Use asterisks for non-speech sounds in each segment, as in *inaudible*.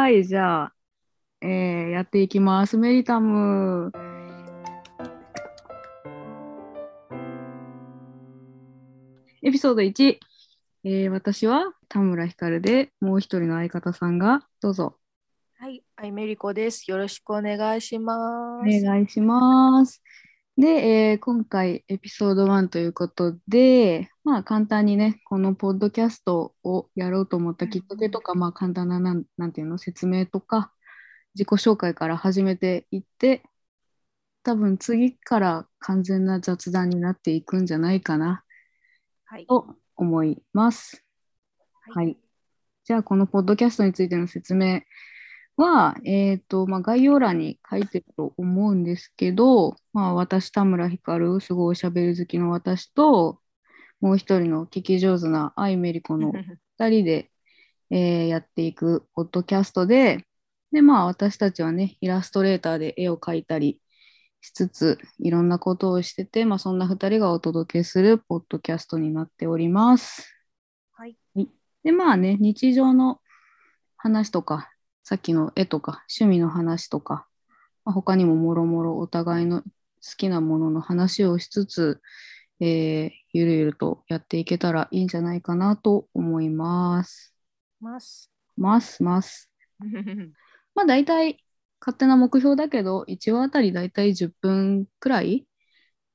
はい、じゃあ、えーやっていきます。メリタム。エピソード1、えー私は田村ひかるで、もう一人の相方さんが、どうぞ。はい、アイメリコです。よろしくお願いします。お願いします。で、えー今回エピソード1ということで、まあ簡単にね、このポッドキャストをやろうと思ったきっかけとか、まあ簡単ななん、なんていうの、説明とか、自己紹介から始めていって、多分次から完全な雑談になっていくんじゃないかなはい。と思います。はいはい。じゃあ、このポッドキャストについての説明は、えっと、まあ、概要欄に書いてると思うんですけど、まあ、私、田村ひかる、すごいおしゃべり好きの私と、もう一人の聞き上手なアイメリコの *laughs* 2人で、えーやっていくポッドキャストで、で、まあ、私たちはね、イラストレーターで絵を描いたりしつつ、いろんなことをしてて、まあ、そんな2人がお届けするポッドキャストになっております。はい。で、まあね、日常の話とか、さっきの絵とか、趣味の話とか、まあ、他にももろもろお互いの好きなものの話をしつつ、えーゆるゆるとやっていけたらいいんじゃないかなと思います。ます。ますます。*laughs* まあ大体勝手な目標だけど、1話あたり大体10分くらい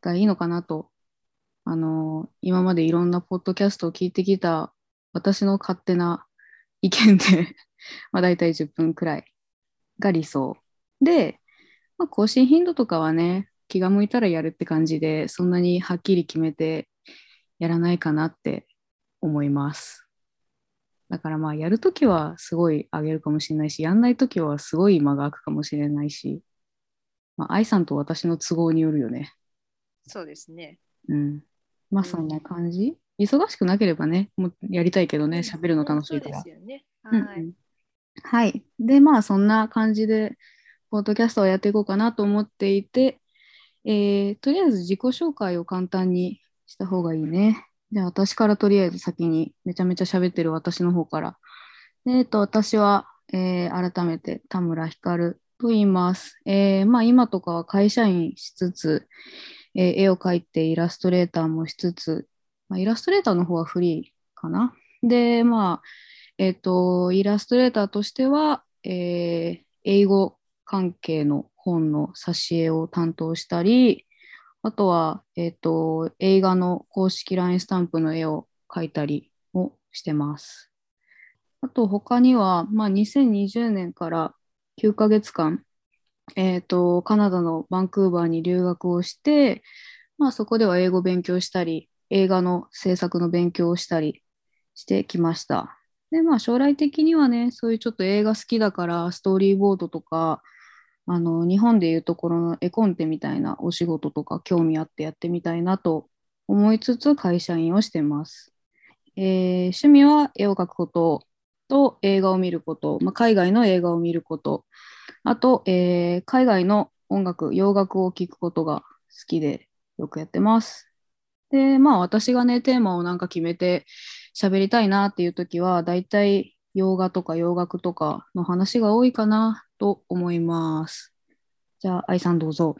がいいのかなと。あの今までいろんなポッドキャストを聞いてきた私の勝手な意見で、まあ大体10分くらいが理想。で、まあ、更新頻度とかはね、気が向いたらやるって感じで、そんなにはっきり決めてやらないかなって思います。だからまあやるときはすごい上げるかもしれないし、やんないときはすごい間が空くかもしれないし、まあ、愛さんと私の都合によるよね。そうですね。うん。まあそんな感じ。忙しくなければね、もうやりたいけどね、喋るの楽しいからそう。ですよね。うんはい。うんはい。で、まあそんな感じで、ポッドキャストをやっていこうかなと思っていて、えーとりあえず自己紹介を簡単にした方がいいね。じゃあ私からとりあえず先にめちゃめちゃ喋ってる私の方から。えーと、私は、えー改めて田村ひかると言います。えーまあ今とかは会社員しつつ、え絵を描いてイラストレーターもしつつ、まあ、イラストレーターの方はフリーかな。で、まあ、えっと、イラストレーターとしては、えー英語関係の本の挿絵を担当したり、あとは、えっと、映画の公式 LINE スタンプの絵を描いたりもしてます。あと、他には、まあ、2020年から9ヶ月間、えっと、カナダのバンクーバーに留学をして、まあ、そこでは英語勉強したり、映画の制作の勉強をしたりしてきました。で、まあ将来的にはね、そういうちょっと映画好きだから、ストーリーボードとか、あの、日本でいうところの絵コンテみたいなお仕事とか興味あってやってみたいなと思いつつ会社員をしてます。えー趣味は絵を描くことと映画を見ること、まあ、海外の映画を見ること、あと、えー海外の音楽、洋楽を聴くことが好きでよくやってます。で、まあ私がね、テーマをなんか決めて喋りたいなっていう時は、だいたい洋画とか洋楽とかの話が多いかなと思います。じゃあ、愛さんどうぞ。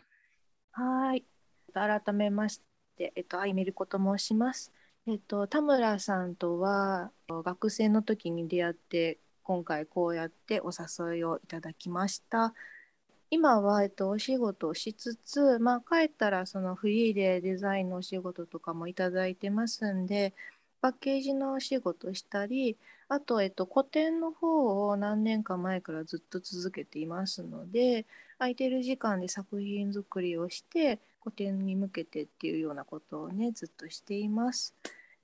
はい。改めまして、えっと、アイメリコと申します。えっと、田村さんとは学生の時に出会って、今回こうやってお誘いをいただきました。今は、えっと、お仕事をしつつ、まあ、帰ったらそのフリーでデザインのお仕事とかもいただいてますんで、パッケージのお仕事したり、あと、えっと、個展の方を何年か前からずっと続けていますので、空いてる時間で作品作りをして個展に向けてっていうようなことをねずっとしています。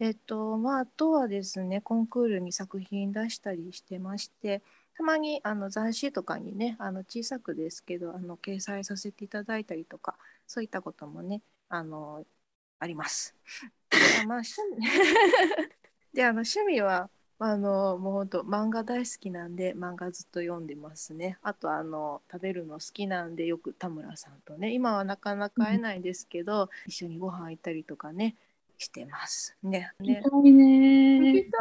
えっとまああとはですねコンクールに作品出したりしてましてたまにあの雑誌とかにねあの小さくですけどあの掲載させていただいたりとかそういったこともねあのあります。*laughs* でまあ趣味であの趣味はあのもうほんと漫画大好きなんで漫画ずっと読んでますね。あとあの食べるの好きなんでよく田村さんとね今はなかなか会えないですけど、一緒にご飯行ったりとかねしてます。ね。ね行きたいね。行きた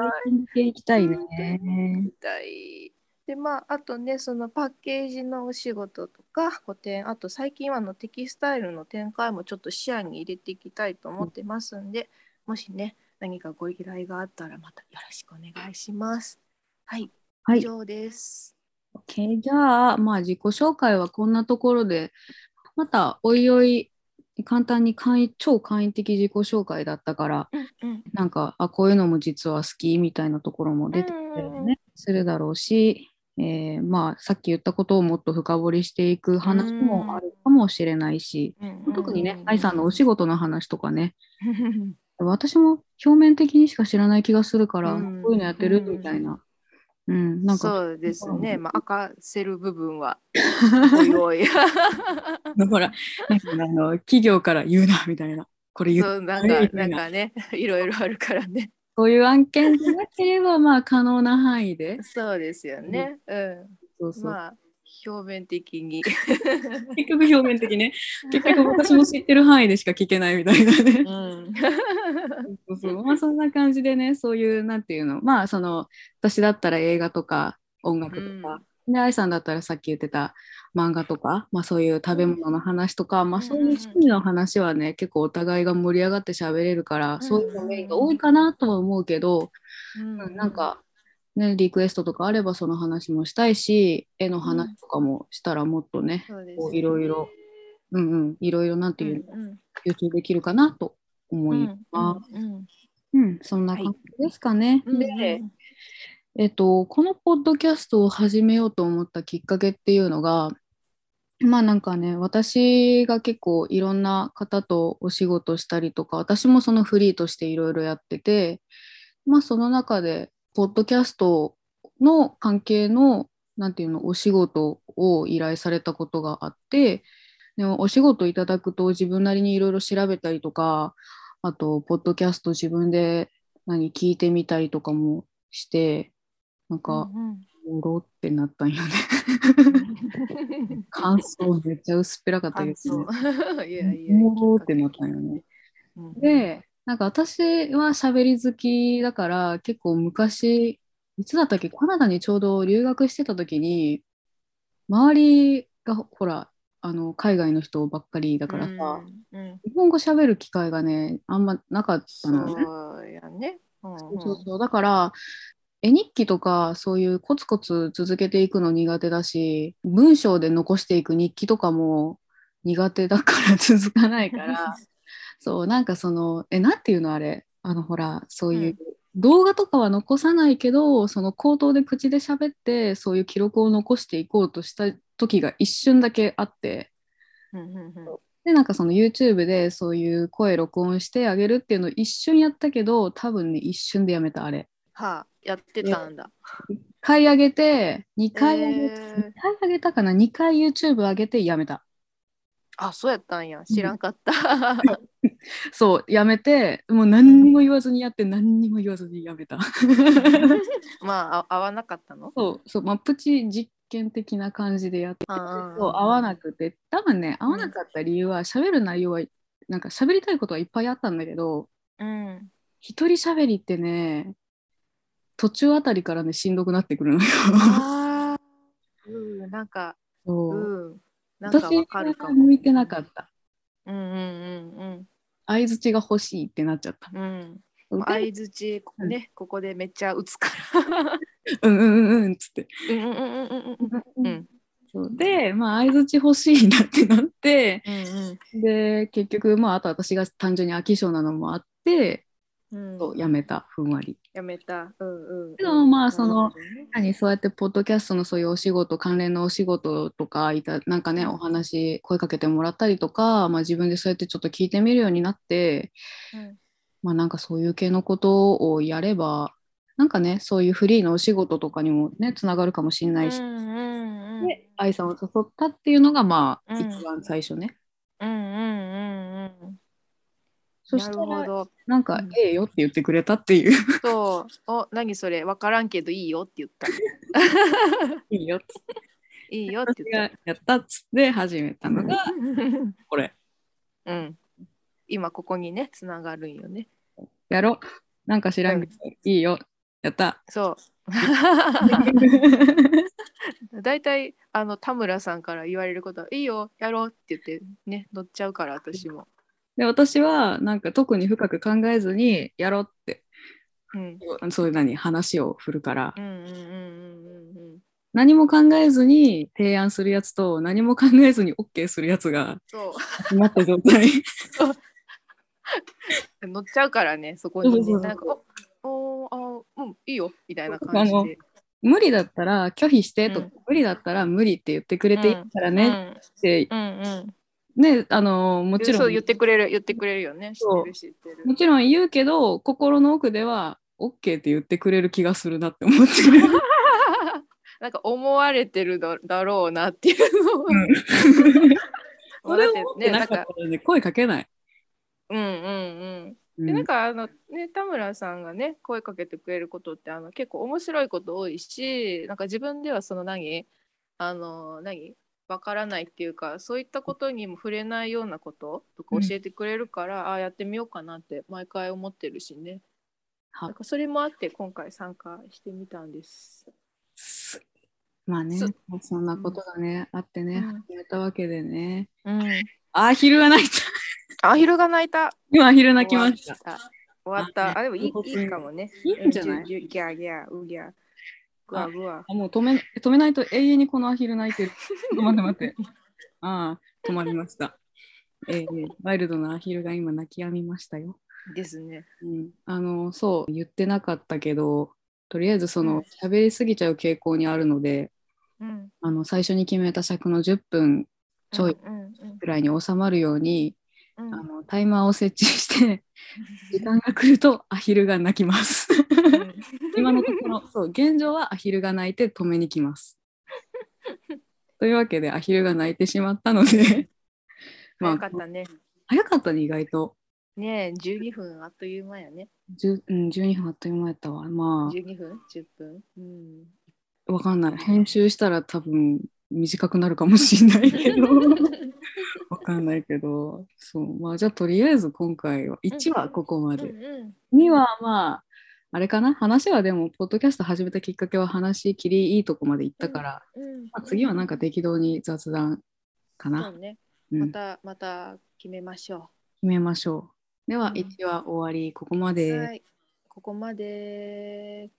い行きたい行ね。きたいでまああとねそのパッケージのお仕事とか個展あと最近はあのテキスタイルの展開もちょっと視野に入れていきたいと思ってますんで、もしね何かご依頼があったらまたよろしくお願いします。はい、はい以上です。OK じゃあ、まあ自己紹介はこんなところで、またおいおい簡単に簡易超簡易的自己紹介だったから、うんうんなんか、あ、こういうのも実は好きみたいなところも出てきたりうんうんうんね、するだろうし、えーまあさっき言ったことをもっと深掘りしていく話もあるかもしれないし、うん特にねう、ん愛さんのお仕事の話とかね、*laughs* 私も表面的にしか知らない気がするから、うん。こういうのやってるうんみたいな。うん、なんか、そうですね、まあ、明かせる部分は *laughs* おい *laughs* ほら、なんかあの企業から言うなみたいな、これ言そううなんかなんかねいろいろあるからねそういう案件でなければ、まあ可能な範囲で。そうですよね。うん。そうそう。まあ表面的に。*laughs* 結局表面的ね。結局私も知ってる範囲でしか聞けないみたいなね。う。ん。そうそう。まあそんな感じでね、そういう、なんていうの、まあその、私だったら映画とか音楽とか、で、愛さんだったらさっき言ってた漫画とか、まあそういう食べ物の話とか、まあそういう趣味の話はね、結構お互いが盛り上がって喋れるから、んそういうのメインが多いかなとは思うけど、うんなんか、ね、リクエストとかあればその話もしたいし、絵の話とかもしたらもっとね、そうですこういろいろ、うんうん、いろいろなんていうの、うん吸収できるかなと思いうんます。うん。うん、そんな感じですかね。うん。で、えっと、このポッドキャストを始めようと思ったきっかけっていうのが、まあなんかね、私が結構いろんな方とお仕事したりとか、私もそのフリーとしていろいろやってて、まあその中で、ポッドキャストの関係の、なんていうの、お仕事を依頼されたことがあって、でもお仕事いただくと自分なりにいろいろ調べたりとか、あと、ポッドキャスト自分で何聞いてみたりとかもして、なんか、うんおろってなったんよね。うん感想めっちゃ薄っぺらかったけ感ど、ね。想いやいやおろってなったんよね。うんで、なんか私は喋り好きだから、結構昔、いつだったっけ、カナダにちょうど留学してた時に、周りがほら、あの海外の人ばっかりだからさ、うんうん日本語喋る機会がね、あんまなかったのよね。そうやね。うんうんそうそうだから絵日記とかそういうコツコツ続けていくの苦手だし文章で残していく日記とかも苦手だから続かないから *laughs* そうなんかそのえなんていうのあれ？あのほらそういう、動画とかは残さないけどその口頭で口で喋ってそういう記録を残していこうとした時が一瞬だけあって。うんうんうん。でなんかその YouTube でそういう声録音してあげるっていうのを一瞬やったけど多分ね一瞬でやめたあれ。はあ、やってたんだ。1回上げて、2回上げえて、ー2回上げたかな ?2 回 YouTube 上げてやめた。あ、そうやったんや。知らんかった。*laughs* そう、やめて、もう何にも言わずにやって、何にも言わずにやめた。*laughs* まあ、あ合わなかったの？そう、そう、まあ、プチ実験的な感じでやって、あそう合わなくて、多分ね、合わなかった理由は、喋る内容は、なんか喋りたいことはいっぱいあったんだけど、うん。一人喋りってね、途中あたりからね、しんどくなってくるのよ。あーうん、なんか、そううん。なんか私わかるかがも。向いてなかった。うんうんうん相づちが欲しいってなっちゃった。うん。相づち、ね、ここでめっちゃ打つから。*laughs* うんうんうんうんっつって。うんうんうんうんうんうんうん。そうで、まあ、相づち欲しいなってなって、うんで、結局、まあ、あと私が単純に飽き性なのもあって、うん。そうやめた、ふんわり。やめた。うんうん。けどまあその何そうやって、ポッドキャストのそういうお仕事、関連のお仕事とか、いたなんかね、お話、声かけてもらったりとか、まあ、自分でそうやってちょっと聞いてみるようになって、うんまあ、なんかそういう系のことをやれば、なんかね、そういうフリーのお仕事とかにもね、つながるかもしれないし、うんうんうんで、愛さんを誘ったっていうのが、まあ、うん一番最初ね。うんうん。そしたら、なるほど。なんかうん、ええよって言ってくれたっていう。そう。お、何それ、わからんけどいいよって言った。*laughs* いいよって。いいよって私言っがやったっつって始めたのが、た。*laughs* これ。うん。今ここにね、つながるんよね。やろう。なんか知らんけど、いいよ。やった。そう。*laughs* 大体あの田村さんから言われることは「いいよやろう」って言ってね乗っちゃうから私も。で、私はなんか特に深く考えずにやろうって、うん。そういう何、話を振るから。何も考えずに提案するやつと、何も考えずに OK するやつがそう。集まった状態。乗っちゃうからねそこに。ねなんか「おおあうんいいよ」みたいな感じで。無理だったら拒否してとか、うん。無理だったら無理って言ってくれていいからねって、ね、あの、もちろん、言ってくれる言ってくれるよね。知そう。ってる知ってる。もちろん言うけど、心の奥では OK って言ってくれる気がするなって思ってる。*laughs* なんか思われてるだだろうなっていうのを、うん。*laughs* もそうれを思ってなねなんか。かったらね、声かけない。うんうんうん。うん。でなんかあのね田村さんがね声かけてくれることってあの結構面白いこと多いしなんか自分ではその何？あの何？わからないっていうかそういったことにも触れないようなこととかうん教えてくれるから、ああやってみようかなって毎回思ってるしねはなんかそれもあって今回参加してみたんです。まあねそ、そんなことがね、あってね、うん始めたわけでね。うん、あー、昼が泣いた。あ昼が泣いた。今、昼泣きました。終わった。ああでもいいいいかもね。いいんじゃない？ギャギャギャうギャグワグワ。あもう止め止めないと永遠にこのアヒル泣いてる。*laughs* 待って待って。ああ、止まりました。えー、ワイルドなアヒルが今泣き止みましたよ。ですね。うん、あの、そう、言ってなかったけど、とりあえずそうんの喋りすぎちゃう傾向にあるので、うん。あの最初に決めた尺の10分ちょいうんうんくらいに収まるように、うんあのタイマーを設置して、時間が来るとアヒルが鳴きます。うん今のところ、そう、現状はアヒルが鳴いて止めに来ます。というわけで、アヒルが鳴いてしまったので、*laughs* まあ早かったね。早かったね、意外と。ねえ、12分あっという間やね。10うん、12分あっという間やったわ。ま12分 ?10 分？うん。かんない。編集したら多分短くなるかもしれないけど、わ *laughs* かんないけど、そう、まあ、じゃあとりあえず今回は、1はここまうんで。うん2はまあ、あれかな？話はでも、ポッドキャスト始めたきっかけは話切りいいとこまで行ったから、うんまあ、次はなんか適当に雑談かそな。うね。うんまた、また決めましょ決めましょう。では、うん1は終わり、ここまう。で。はい。ここまで。